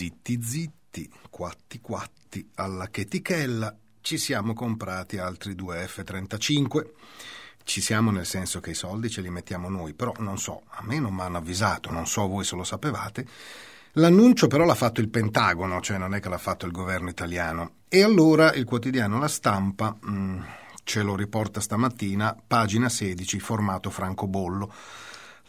zitti zitti, quatti quatti, alla chetichella ci siamo comprati altri due F-35. Ci siamo nel senso che i soldi ce li mettiamo noi, però non so, a me non mi hanno avvisato, non so voi se lo sapevate. L'annuncio però l'ha fatto il Pentagono, cioè non è che l'ha fatto il governo italiano. E allora il quotidiano La Stampa mh, mm, ce lo riporta stamattina, pagina 16, formato francobollo.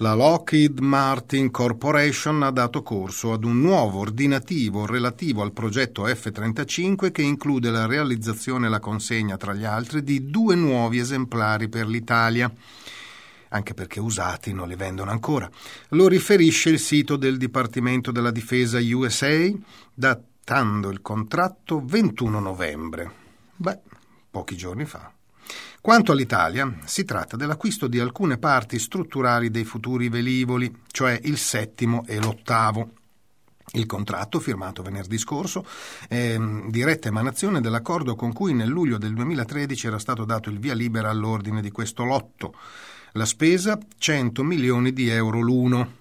La Lockheed Martin Corporation ha dato corso ad un nuovo ordinativo relativo al progetto F-35 che include la realizzazione e la consegna, tra gli altri, di due nuovi esemplari per l'Italia anche perché usati non li vendono ancora. Lo riferisce il sito del Dipartimento della Difesa USA, datando il contratto 21 novembre. Beh, pochi giorni fa. Quanto all'Italia, si tratta dell'acquisto di alcune parti strutturali dei futuri velivoli, cioè il settimo e l'ottavo. Il contratto, firmato venerdì scorso, è diretta emanazione dell'accordo con cui nel luglio del 2013 era stato dato il via libera all'ordine di questo lotto. La spesa 100 milioni di euro l'uno.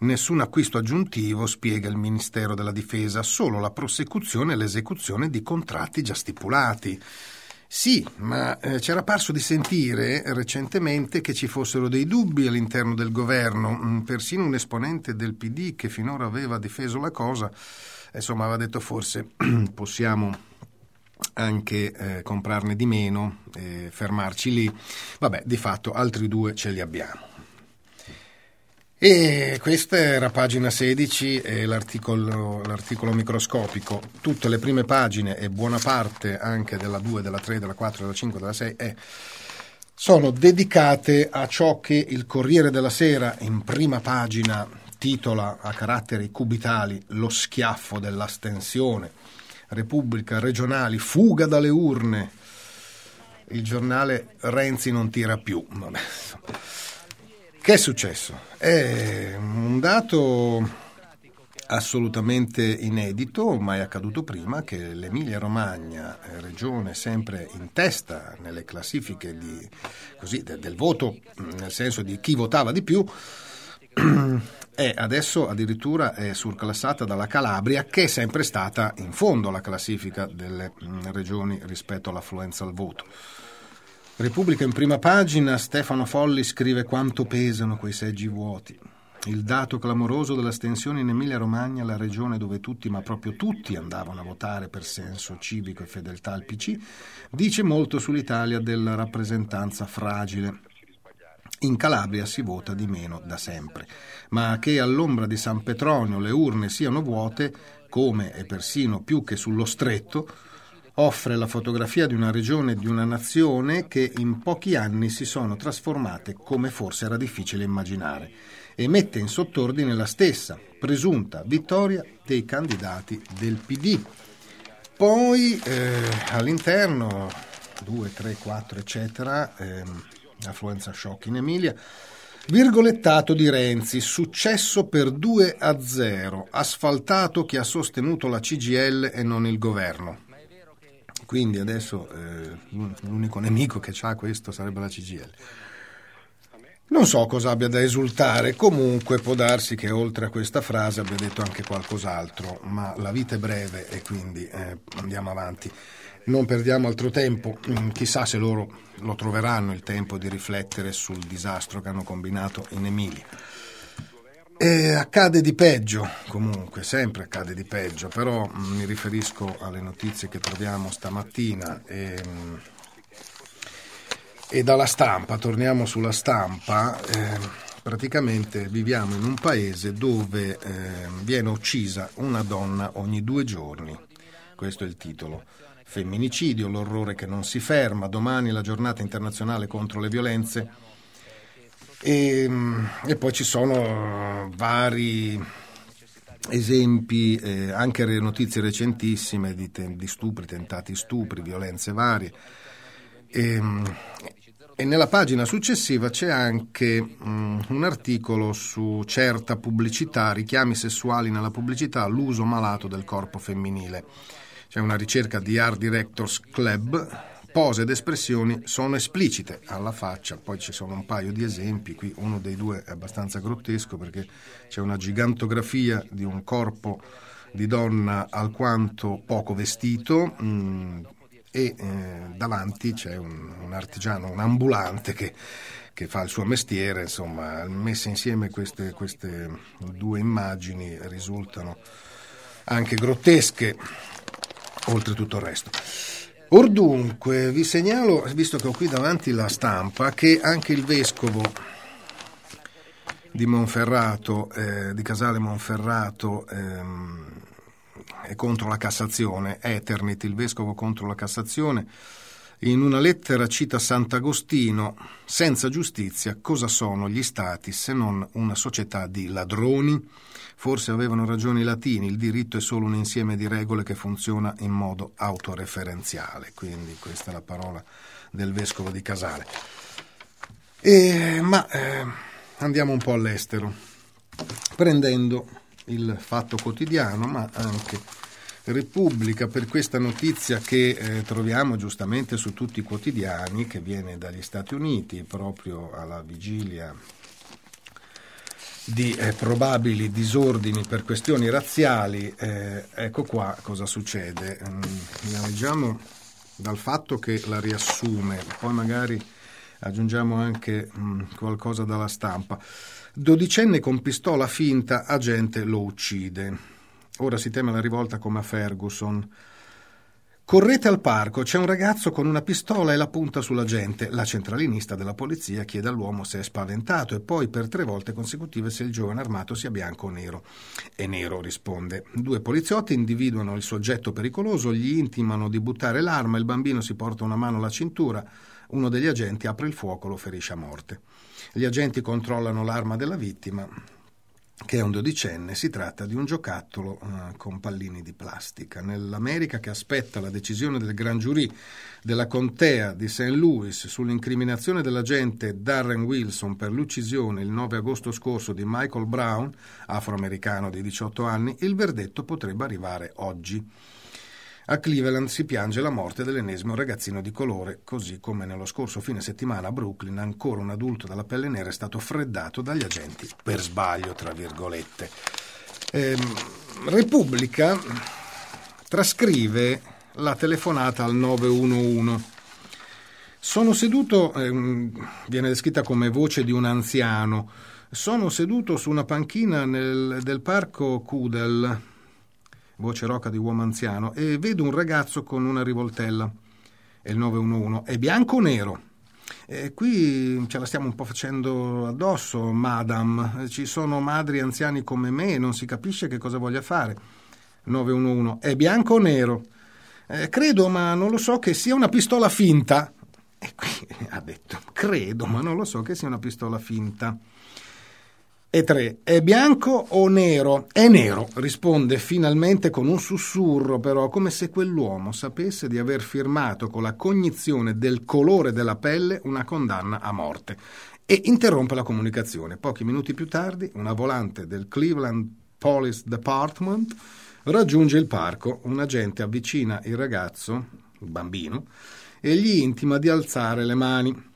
Nessun acquisto aggiuntivo, spiega il Ministero della Difesa, solo la prosecuzione e l'esecuzione di contratti già stipulati. Sì, ma eh, c'era parso di sentire recentemente che ci fossero dei dubbi all'interno del governo. Mm, persino un esponente del PD che finora aveva difeso la cosa, insomma, aveva detto forse possiamo anche eh, comprarne di meno e fermarci lì. Vabbè, di fatto altri due ce li abbiamo. E questa era pagina 16 e l'articolo, l'articolo, microscopico. Tutte le prime pagine e buona parte anche della 2, della 3, della 4, della 5, della 6 è, sono dedicate a ciò che il Corriere della Sera in prima pagina titola a caratteri cubitali lo schiaffo dell'astensione. Repubblica, regionali, fuga dalle urne. Il giornale Renzi non tira più. Vabbè. Che è successo? È un dato assolutamente inedito, mai accaduto prima, che l'Emilia Romagna, eh, regione sempre in testa nelle classifiche di, così, del, voto, nel senso di chi votava di più, è adesso addirittura è surclassata dalla Calabria, che è sempre stata in fondo alla classifica delle regioni rispetto all'affluenza al voto. Repubblica in prima pagina, Stefano Folli scrive quanto pesano quei seggi vuoti. Il dato clamoroso dell'astensione in Emilia-Romagna, la regione dove tutti, ma proprio tutti, andavano a votare per senso civico e fedeltà al PC, dice molto sull'Italia della rappresentanza fragile. In Calabria si vota di meno da sempre, ma che all'ombra di San Petronio le urne siano vuote, come e persino più che sullo stretto, offre la fotografia di una regione e di una nazione che in pochi anni si sono trasformate come forse era difficile immaginare e mette in sottordine la stessa presunta vittoria dei candidati del PD. Poi eh, all'interno 2, 3, 4 eccetera, eh, affluenza shock in Emilia, Virgolettato di Renzi, successo per 2 a 0, asfaltato chi ha sostenuto la CGL e non il governo. Quindi adesso eh, l'unico nemico che ha questo sarebbe la CGL. Non so cosa abbia da esultare, comunque può darsi che oltre a questa frase abbia detto anche qualcos'altro, ma la vita è breve e quindi eh, andiamo avanti. Non perdiamo altro tempo, mm, chissà se loro lo troveranno il tempo di riflettere sul disastro che hanno combinato in Emilia. E accade di peggio, comunque, sempre accade di peggio, però mm, mi riferisco alle notizie che troviamo stamattina e, mm, e dalla stampa, torniamo sulla stampa, eh, praticamente viviamo in un paese dove eh, viene uccisa una donna ogni due giorni, questo è il titolo. Femminicidio, l'orrore che non si ferma, domani la giornata internazionale contro le violenze e, e poi ci sono vari esempi, eh, anche notizie recentissime di, te, di, stupri, tentati stupri, violenze varie. E, e nella pagina successiva c'è anche um, un articolo su certa pubblicità, richiami sessuali nella pubblicità, l'uso malato del corpo femminile. C'è una ricerca di Art Directors Club pose ed espressioni sono esplicite alla faccia, poi ci sono un paio di esempi, qui uno dei due è abbastanza grottesco perché c'è una gigantografia di un corpo di donna alquanto poco vestito mh, mm, e eh, davanti c'è un, un, artigiano, un ambulante che, che, fa il suo mestiere, insomma, messe insieme queste, queste due immagini risultano anche grottesche, oltre tutto il resto. Or dunque, vi segnalo, visto che ho qui davanti la stampa, che anche il vescovo di Monferrato, eh, di Casale Monferrato, ehm, è contro la Cassazione, Eternit, il vescovo contro la Cassazione, in una lettera cita Sant'Agostino, senza giustizia cosa sono gli stati se non una società di ladroni? Forse avevano ragione i latini, il diritto è solo un insieme di regole che funziona in modo autoreferenziale, quindi questa è la parola del vescovo di Casale. E, ma eh, andiamo un po' all'estero, prendendo il Fatto Quotidiano, ma anche Repubblica per questa notizia che eh, troviamo giustamente su tutti i quotidiani, che viene dagli Stati Uniti proprio alla vigilia di eh, probabili disordini per questioni razziali. Eh, ecco qua cosa succede. Mm, leggiamo dal fatto che la riassume, poi magari aggiungiamo anche mm, qualcosa dalla stampa. Dodicenne con pistola finta, agente lo uccide. Ora si teme la rivolta come a Ferguson. Correte al parco, c'è un ragazzo con una pistola e la punta sulla gente. La centralinista della polizia chiede all'uomo se è spaventato e poi per tre volte consecutive se il giovane armato sia bianco o nero. È nero, risponde. Due poliziotti individuano il soggetto pericoloso, gli intimano di buttare l'arma, il bambino si porta una mano alla cintura, uno degli agenti apre il fuoco, lo ferisce a morte. Gli agenti controllano l'arma della vittima, che è un dodicenne, si tratta di un giocattolo uh, con pallini di plastica. Nell'America che aspetta la decisione del Gran Jury della contea di St. Louis sull'incriminazione dell'agente Darren Wilson per l'uccisione il 9 agosto scorso di Michael Brown, afroamericano di 18 anni, il verdetto potrebbe arrivare oggi. A Cleveland si piange la morte dell'ennesimo ragazzino di colore, così come nello scorso fine settimana a Brooklyn ancora un adulto dalla pelle nera è stato freddato dagli agenti per sbaglio, tra virgolette. Eh, Repubblica trascrive la telefonata al 911. Sono seduto, eh, viene descritta come voce di un anziano, sono seduto su una panchina nel, del parco Kudel voce roca di uomo anziano, e vedo un ragazzo con una rivoltella. È il 911. È bianco o nero? E qui ce la stiamo un po' facendo addosso, madam. Ci sono madri anziani come me, non si capisce che cosa voglia fare. 911. È bianco o nero? Eh, credo, ma non lo so che sia una pistola finta. E qui ha detto, credo, ma non lo so che sia una pistola finta. E tre, è bianco o nero? È nero, risponde finalmente con un sussurro, però, come se quell'uomo sapesse di aver firmato con la cognizione del colore della pelle una condanna a morte. E interrompe la comunicazione. Pochi minuti più tardi, una volante del Cleveland Police Department raggiunge il parco. Un agente avvicina il ragazzo, il bambino, e gli intima di alzare le mani.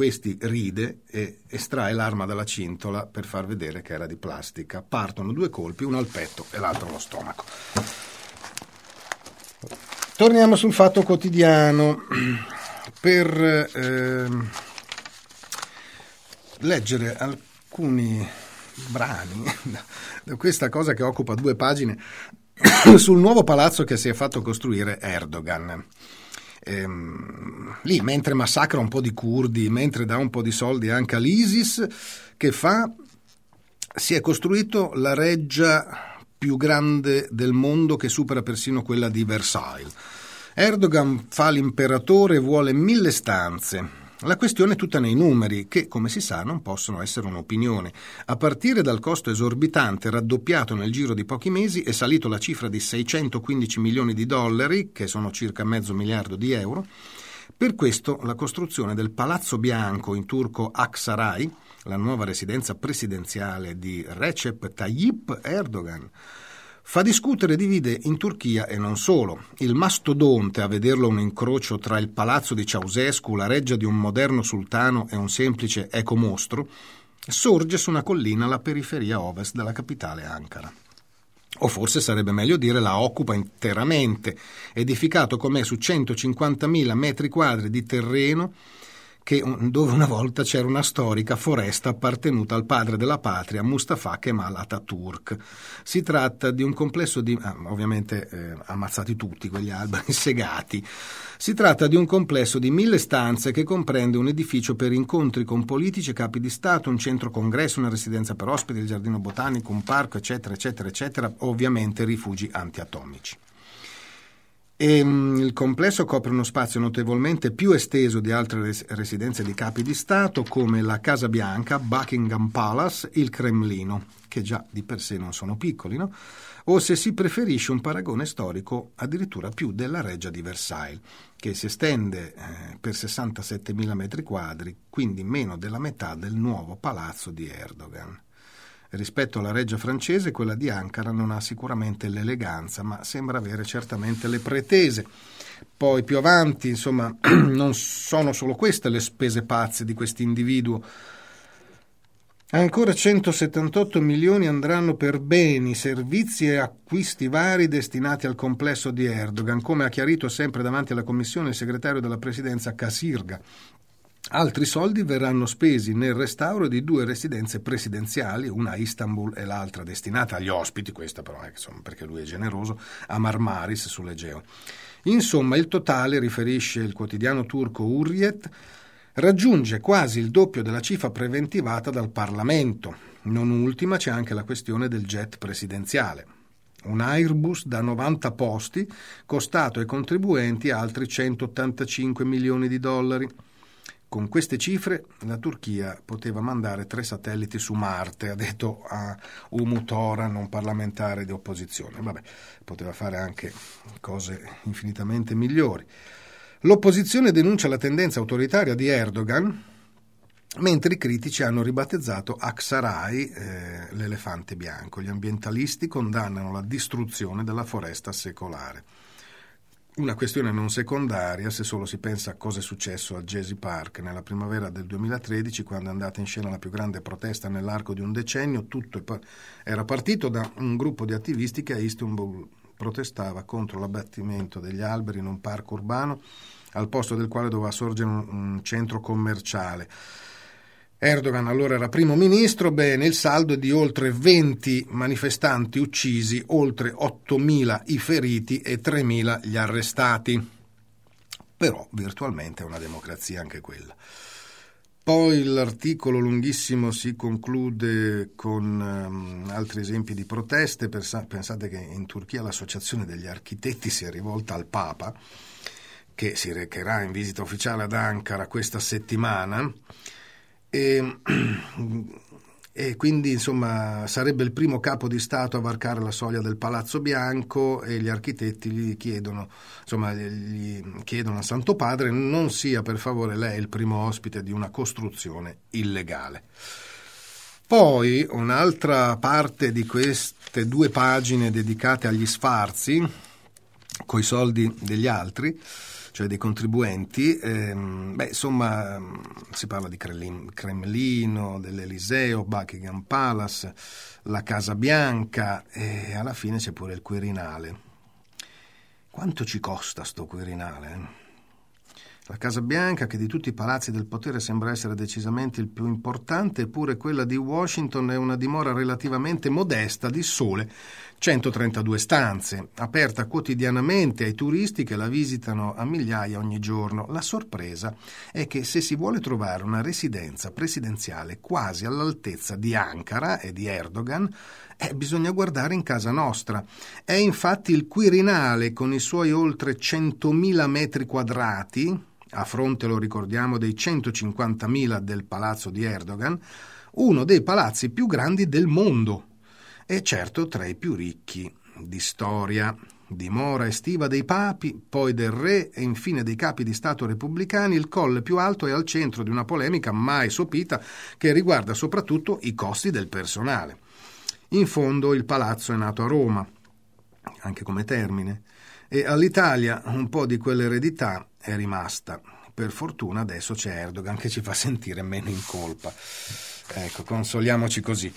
Questi ride e estrae l'arma dalla cintola per far vedere che era di plastica. Partono due colpi, uno al petto e l'altro allo stomaco. Torniamo sul fatto quotidiano per eh, leggere alcuni brani da questa cosa che occupa due pagine sul nuovo palazzo che si è fatto costruire Erdogan ehm, lì mentre massacra un po' di curdi, mentre dà un po' di soldi anche all'ISIS, che fa? Si è costruito la reggia più grande del mondo che supera persino quella di Versailles. Erdogan fa l'imperatore e vuole mille stanze, la questione è tutta nei numeri, che, come si sa, non possono essere un'opinione. A partire dal costo esorbitante, raddoppiato nel giro di pochi mesi, è salito la cifra di 615 milioni di dollari, che sono circa mezzo miliardo di euro. Per questo la costruzione del Palazzo Bianco in turco Aksaray, la nuova residenza presidenziale di Recep Tayyip Erdogan, Fa discutere e divide in Turchia e non solo. Il mastodonte, a vederlo un incrocio tra il palazzo di Ceausescu, la reggia di un moderno sultano e un semplice ecomostro, sorge su una collina alla periferia ovest della capitale Ankara. o forse sarebbe meglio dire la occupa interamente, edificato com'è su 150.000 metri quadri di terreno che, dove una volta c'era una storica foresta appartenuta al padre della patria, Mustafa Kemal Atatürk. Si tratta di un complesso di... Ah, ovviamente eh, ammazzati tutti quegli alberi segati. Si tratta di un complesso di mille stanze che comprende un edificio per incontri con politici e capi di Stato, un centro congresso, una residenza per ospiti, il giardino botanico, un parco, eccetera, eccetera, eccetera, ovviamente rifugi antiatomici. E, ehm, il complesso copre uno spazio notevolmente più esteso di altre res- residenze di capi di Stato come la Casa Bianca, Buckingham Palace, il Cremlino, che già di per sé non sono piccoli, no? o se si preferisce un paragone storico addirittura più della reggia di Versailles, che si estende eh, per 67.000 metri quadri, quindi meno della metà del nuovo palazzo di Erdogan. Rispetto alla reggia francese, quella di Ankara non ha sicuramente l'eleganza, ma sembra avere certamente le pretese. Poi più avanti, insomma, non sono solo queste le spese pazze di questo individuo. Ancora 178 milioni andranno per beni, servizi e acquisti vari destinati al complesso di Erdogan, come ha chiarito sempre davanti alla Commissione il segretario della Presidenza Casirga. Altri soldi verranno spesi nel restauro di due residenze presidenziali, una a Istanbul e l'altra destinata agli ospiti, questa però è insomma, perché lui è generoso, a Marmaris sull'Egeo. Insomma, il totale, riferisce il quotidiano turco Urriet, raggiunge quasi il doppio della cifra preventivata dal Parlamento. Non ultima c'è anche la questione del jet presidenziale. Un Airbus da 90 posti, costato ai contribuenti altri 185 milioni di dollari. Con queste cifre la Turchia poteva mandare tre satelliti su Marte, ha detto a Umutora, non parlamentare di opposizione. Vabbè, poteva fare anche cose infinitamente migliori. L'opposizione denuncia la tendenza autoritaria di Erdogan, mentre i critici hanno ribattezzato Aksaray eh, l'elefante bianco. Gli ambientalisti condannano la distruzione della foresta secolare una questione non secondaria se solo si pensa a cosa è successo a Jesse Park nella primavera del 2013 quando è andata in scena la più grande protesta nell'arco di un decennio, tutto era partito da un gruppo di attivisti che a Istanbul protestava contro l'abbattimento degli alberi in un parco urbano al posto del quale doveva sorgere un centro commerciale. Erdogan allora era primo ministro, bene, il saldo è di oltre 20 manifestanti uccisi, oltre 8.000 i feriti e 3.000 gli arrestati. Però virtualmente è una democrazia anche quella. Poi l'articolo lunghissimo si conclude con um, altri esempi di proteste. Pensate che in Turchia l'associazione degli architetti si è rivolta al Papa, che si recherà in visita ufficiale ad Ankara questa settimana e, e, quindi insomma sarebbe il primo capo di Stato a varcare la soglia del Palazzo Bianco e gli architetti gli chiedono, insomma, gli chiedono a Santo Padre non sia per favore lei il primo ospite di una costruzione illegale. Poi un'altra parte di queste due pagine dedicate agli sfarzi, coi soldi degli altri, cioè dei contribuenti, ehm, beh, insomma si parla di Cremlino, dell'Eliseo, Buckingham Palace, la Casa Bianca e alla fine c'è pure il Quirinale. Quanto ci costa sto Quirinale? La Casa Bianca, che di tutti i palazzi del potere sembra essere decisamente il più importante, eppure quella di Washington è una dimora relativamente modesta di sole 132 stanze, aperta quotidianamente ai turisti che la visitano a migliaia ogni giorno. La sorpresa è che se si vuole trovare una residenza presidenziale quasi all'altezza di Ankara e di Erdogan, eh, bisogna guardare in casa nostra. È infatti il Quirinale con i suoi oltre 100.000 metri quadrati, a fronte, lo ricordiamo, dei 150.000 del palazzo di Erdogan, uno dei palazzi più grandi del mondo e certo tra i più ricchi di storia. Dimora estiva dei papi, poi del re e infine dei capi di Stato repubblicani, il colle più alto è al centro di una polemica mai sopita che riguarda soprattutto i costi del personale. In fondo il palazzo è nato a Roma, anche come termine, e all'Italia un po' di quell'eredità è rimasta. Per fortuna adesso c'è Erdogan che ci fa sentire meno in colpa. Ecco, consoliamoci così.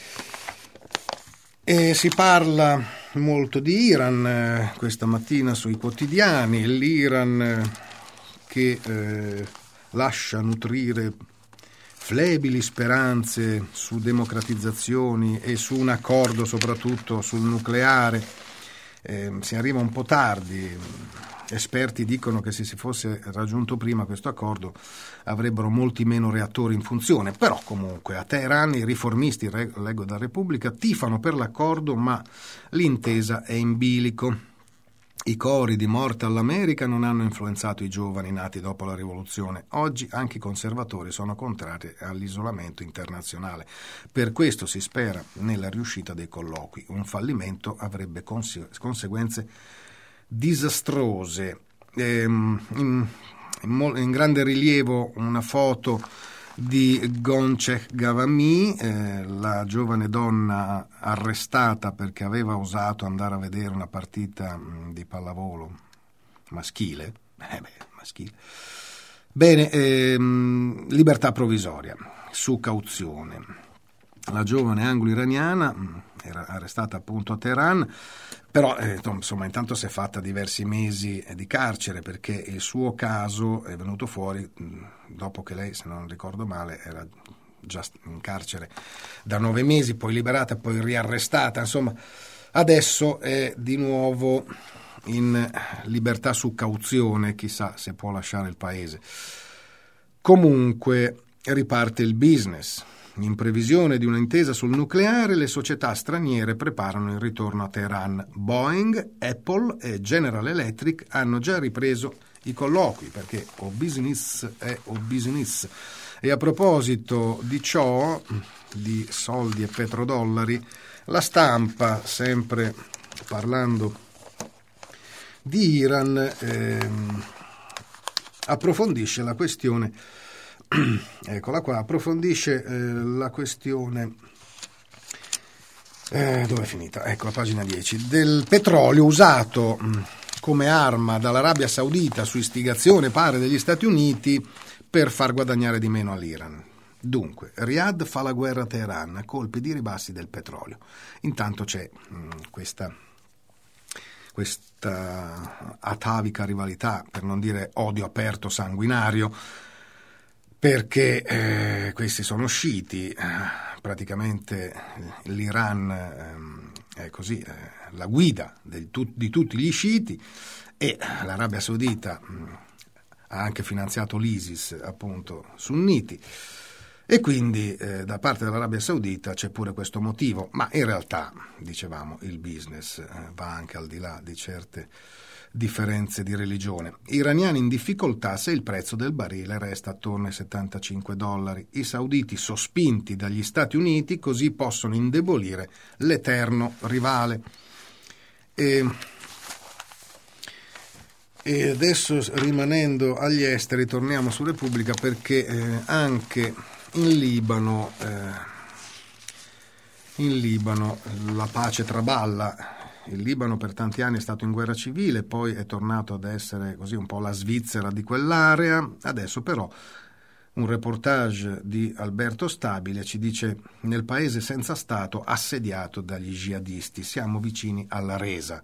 E si parla molto di Iran eh, questa mattina sui quotidiani, l'Iran eh, che eh, lascia nutrire flebili speranze su democratizzazioni e su un accordo soprattutto sul nucleare. Eh, si arriva un po' tardi, esperti dicono che se si fosse raggiunto prima questo accordo avrebbero molti meno reattori in funzione, però comunque a Teheran i riformisti, leggo da Repubblica, tifano per l'accordo ma l'intesa è in bilico. I cori di morte all'America non hanno influenzato i giovani nati dopo la rivoluzione. Oggi anche i conservatori sono contrari all'isolamento internazionale. Per questo si spera nella riuscita dei colloqui. Un fallimento avrebbe conseguenze disastrose. Ehm, in, in, grande rilievo una foto di Gonchek Gavami, eh, la giovane donna arrestata perché aveva osato andare a vedere una partita mh, di pallavolo maschile. Eh beh, maschile. Bene, ehm, libertà provvisoria su cauzione. La giovane anglo-iraniana era arrestata appunto a Teheran però eh, insomma intanto si è fatta diversi mesi di carcere perché il suo caso è venuto fuori dopo che lei, se non ricordo male, era già in carcere da nove mesi, poi liberata, poi riarrestata, insomma adesso è di nuovo in libertà su cauzione, chissà se può lasciare il paese. Comunque riparte il business. In previsione di un'intesa sul nucleare, le società straniere preparano il ritorno a Teheran. Boeing, Apple e General Electric hanno già ripreso i colloqui perché o business è o business. E a proposito di ciò, di soldi e petrodollari, la stampa, sempre parlando di Iran, ehm, approfondisce la questione eccola qua, approfondisce eh, la questione. Eh, dove è finita? Ecco la pagina 10. Del petrolio usato mm, come arma dall'Arabia Saudita su istigazione pare degli Stati Uniti per far guadagnare di meno all'Iran. Dunque, Riyadh fa la guerra a Teheran a colpi di ribassi del petrolio. Intanto c'è mh, mm, questa, questa atavica rivalità, per non dire odio aperto sanguinario, perché eh, questi sono sciiti, eh, praticamente l'Iran eh, è così, eh, la guida tu, di tutti gli sciiti e l'Arabia Saudita mh, mm, ha anche finanziato l'ISIS, appunto, sunniti. E quindi eh, da parte dell'Arabia Saudita c'è pure questo motivo, ma in realtà, dicevamo, il business va anche al di là di certe differenze di religione. Iraniani in difficoltà se il prezzo del barile resta attorno ai 75 dollari. I sauditi sospinti dagli Stati Uniti così possono indebolire l'eterno rivale. E, e adesso rimanendo agli esteri torniamo su Repubblica perché eh, anche in Libano, eh, in Libano la pace traballa il Libano per tanti anni è stato in guerra civile, poi è tornato ad essere così un po' la Svizzera di quell'area, adesso però un reportage di Alberto Stabile ci dice nel paese senza Stato assediato dagli jihadisti siamo vicini alla resa.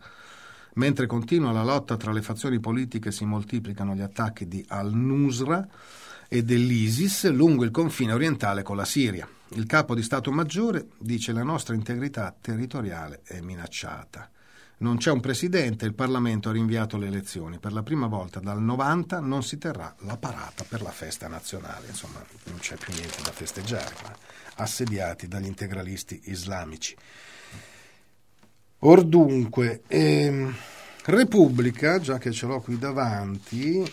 Mentre continua la lotta tra le fazioni politiche si moltiplicano gli attacchi di al-Nusra e dell'ISIS lungo il confine orientale con la Siria. Il capo di Stato Maggiore dice la nostra integrità territoriale è minacciata. Non c'è un presidente, il Parlamento ha rinviato le elezioni. Per la prima volta dal 90 non si terrà la parata per la festa nazionale. Insomma, non c'è più niente da festeggiare, assediati dagli integralisti islamici. Or dunque, ehm, Repubblica, già che ce l'ho qui davanti,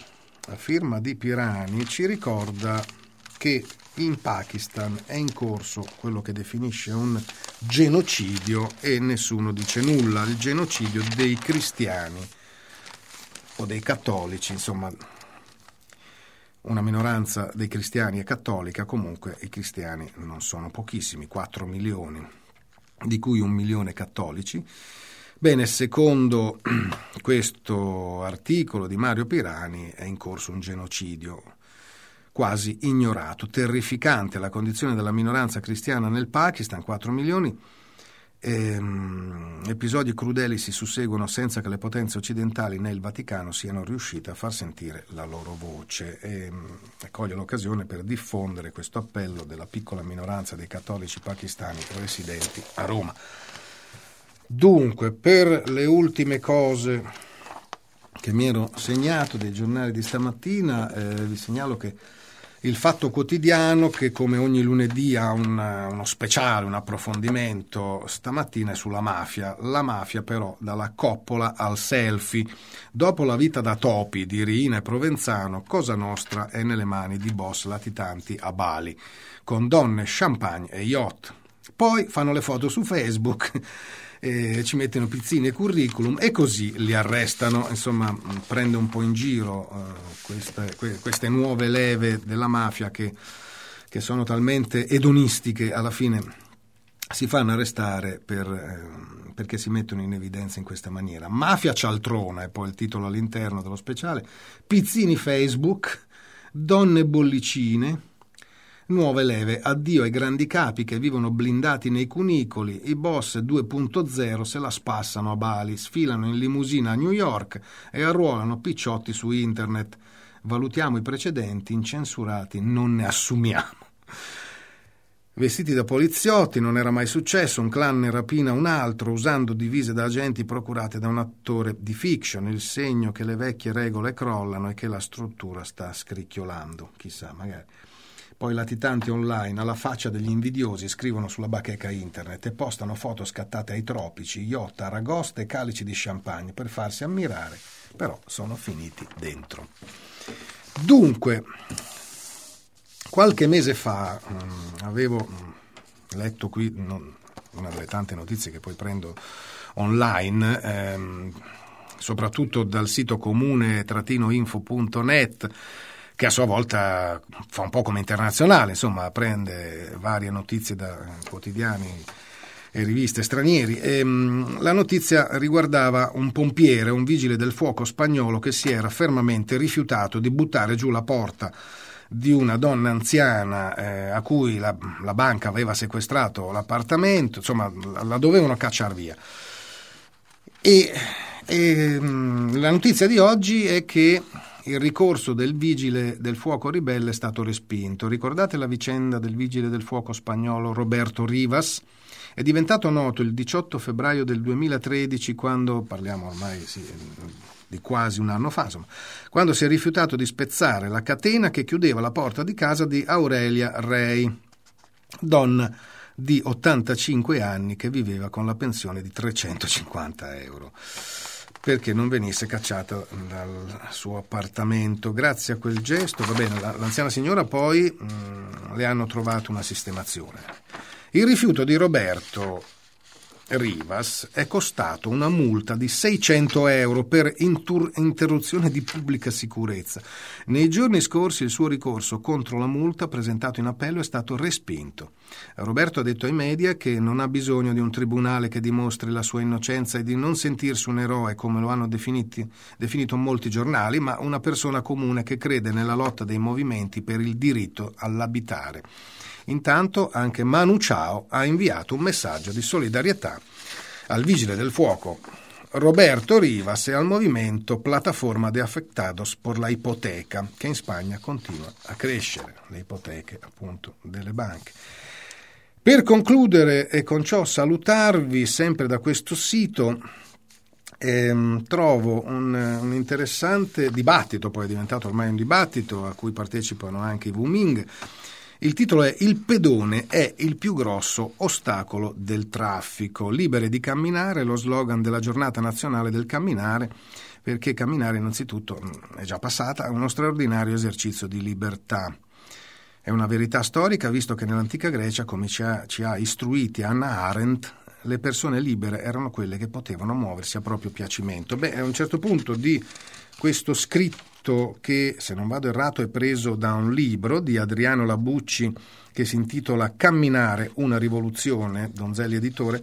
la firma di Pirani, ci ricorda che in Pakistan è in corso quello che definisce un genocidio e nessuno dice nulla, il genocidio dei cristiani o dei cattolici, insomma una minoranza dei cristiani è cattolica, comunque i cristiani non sono pochissimi, 4 milioni, di cui un milione cattolici. Bene, secondo questo articolo di Mario Pirani è in corso un genocidio quasi ignorato. Terrificante la condizione della minoranza cristiana nel Pakistan, 4 milioni, Ehm, episodi crudeli si susseguono senza che le potenze occidentali né il Vaticano siano riuscite a far sentire la loro voce ehm, e coglio l'occasione per diffondere questo appello della piccola minoranza dei cattolici pakistani residenti a Roma. Dunque, per le ultime cose che mi ero segnato dei giornali di stamattina, eh, vi segnalo che il Fatto Quotidiano, che come ogni lunedì ha un, uno speciale, un approfondimento, stamattina è sulla mafia. La mafia però dalla coppola al selfie. Dopo la vita da topi di Rina e Provenzano, Cosa Nostra è nelle mani di boss latitanti a Bali, con donne, champagne e yacht. Poi fanno le foto su Facebook eh, ci mettono pizzini e curriculum e così li arrestano, insomma prende un po' in giro eh, queste, que, queste, nuove leve della mafia che, che, sono talmente edonistiche alla fine si fanno arrestare per, eh, perché si mettono in evidenza in questa maniera. Mafia cialtrona è poi il titolo all'interno dello speciale, pizzini Facebook, donne bollicine, Nuove leve, addio ai grandi capi che vivono blindati nei cunicoli, i boss 2.0 se la spassano a Bali, sfilano in limousina a New York e arruolano picciotti su internet. Valutiamo i precedenti, incensurati non ne assumiamo. Vestiti da poliziotti, non era mai successo, un clan ne rapina un altro usando divise da agenti procurate da un attore di fiction, il segno che le vecchie regole crollano e che la struttura sta scricchiolando. Chissà, magari. Poi latitanti online, alla faccia degli invidiosi, scrivono sulla bacheca internet e postano foto scattate ai tropici, yacht, aragoste e calici di champagne per farsi ammirare, però sono finiti dentro. Dunque, qualche mese fa mh, mm, avevo mm, letto qui non, una delle tante notizie che poi prendo online, ehm, soprattutto dal sito comune-info.net che a sua volta fa un po' come internazionale, insomma prende varie notizie da quotidiani e riviste stranieri. E, mh, la notizia riguardava un pompiere, un vigile del fuoco spagnolo che si era fermamente rifiutato di buttare giù la porta di una donna anziana eh, a cui la, la, banca aveva sequestrato l'appartamento, insomma la, la dovevano cacciare via. E, e mh, la notizia di oggi è che il ricorso del vigile del fuoco ribelle è stato respinto. Ricordate la vicenda del vigile del fuoco spagnolo Roberto Rivas? È diventato noto il 18 febbraio del 2013 quando, parliamo ormai sì, di quasi un anno fa, insomma, quando si è rifiutato di spezzare la catena che chiudeva la porta di casa di Aurelia Rei, donna di 85 anni che viveva con la pensione di 350 euro perché non venisse cacciata dal suo appartamento. Grazie a quel gesto, va bene, l'anziana signora poi mh, mm, le hanno trovato una sistemazione. Il rifiuto di Roberto Rivas è costato una multa di 600 euro per intur- interruzione di pubblica sicurezza. Nei giorni scorsi il suo ricorso contro la multa presentato in appello è stato respinto. Roberto ha detto ai media che non ha bisogno di un tribunale che dimostri la sua innocenza e di non sentirsi un eroe come lo hanno definiti, definito molti giornali, ma una persona comune che crede nella lotta dei movimenti per il diritto all'abitare. Intanto anche Manu Chao ha inviato un messaggio di solidarietà al vigile del fuoco Roberto Rivas e al movimento Plataforma de Afectados por la Ipoteca, che in Spagna continua a crescere, le ipoteche appunto delle banche. Per concludere e con ciò salutarvi sempre da questo sito, ehm, trovo un, un, interessante dibattito, poi è diventato ormai un dibattito a cui partecipano anche i Wuming, il titolo è Il pedone è il più grosso ostacolo del traffico. Libere di camminare, lo slogan della giornata nazionale del camminare, perché camminare innanzitutto mm, è già passata, è uno straordinario esercizio di libertà. È una verità storica, visto che nell'antica Grecia, come ci ha, ci ha istruiti Anna Arendt, le persone libere erano quelle che potevano muoversi a proprio piacimento. Beh, a un certo punto di questo scritto testo che, se non vado errato, è preso da un libro di Adriano Labucci che si intitola Camminare una rivoluzione, Donzelli editore.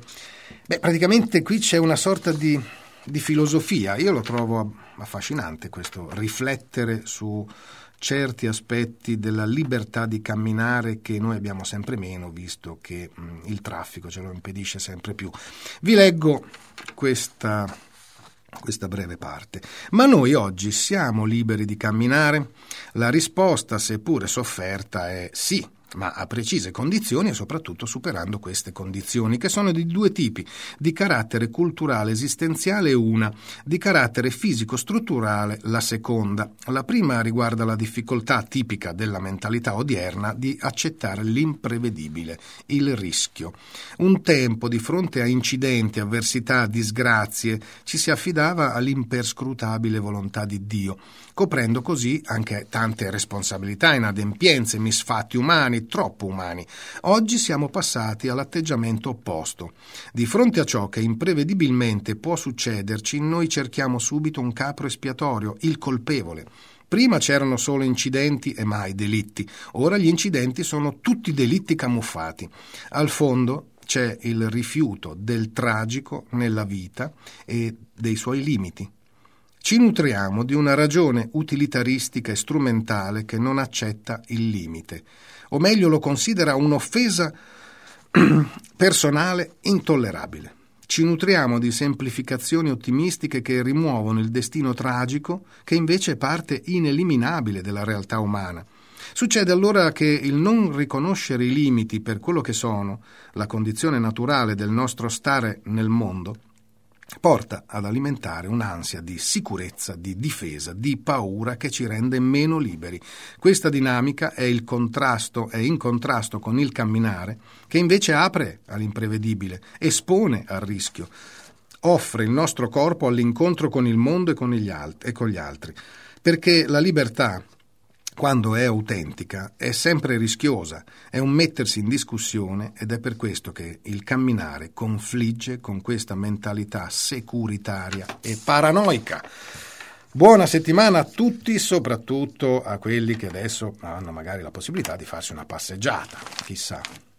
Beh, praticamente qui c'è una sorta di, di filosofia. Io lo trovo affascinante questo riflettere su certi aspetti della libertà di camminare che noi abbiamo sempre meno, visto che mh, mm, il traffico ce lo impedisce sempre più. Vi leggo questa, questa breve parte. Ma noi oggi siamo liberi di camminare? La risposta, seppure sofferta, è sì ma a precise condizioni e soprattutto superando queste condizioni, che sono di due tipi, di carattere culturale esistenziale una, di carattere fisico-strutturale la seconda. La prima riguarda la difficoltà tipica della mentalità odierna di accettare l'imprevedibile, il rischio. Un tempo, di fronte a incidenti, avversità, disgrazie, ci si affidava all'imperscrutabile volontà di Dio, coprendo così anche tante responsabilità, inadempienze, misfatti umani, troppo umani. Oggi siamo passati all'atteggiamento opposto. Di fronte a ciò che imprevedibilmente può succederci, noi cerchiamo subito un capro espiatorio, il colpevole. Prima c'erano solo incidenti e mai delitti, ora gli incidenti sono tutti delitti camuffati. Al fondo c'è il rifiuto del tragico nella vita e dei suoi limiti. Ci nutriamo di una ragione utilitaristica e strumentale che non accetta il limite o meglio lo considera un'offesa personale intollerabile. Ci nutriamo di semplificazioni ottimistiche che rimuovono il destino tragico, che invece è parte ineliminabile della realtà umana. Succede allora che il non riconoscere i limiti per quello che sono, la condizione naturale del nostro stare nel mondo, porta ad alimentare un'ansia di sicurezza, di difesa, di paura che ci rende meno liberi. Questa dinamica è, è in contrasto con il camminare, che invece apre all'imprevedibile, espone al rischio, offre il nostro corpo all'incontro con il mondo e con, alt- e con gli altri, perché la libertà quando è autentica, è sempre rischiosa, è un mettersi in discussione ed è per questo che il camminare confligge con questa mentalità securitaria e paranoica. Buona settimana a tutti, soprattutto a quelli che adesso hanno magari la possibilità di farsi una passeggiata, chissà.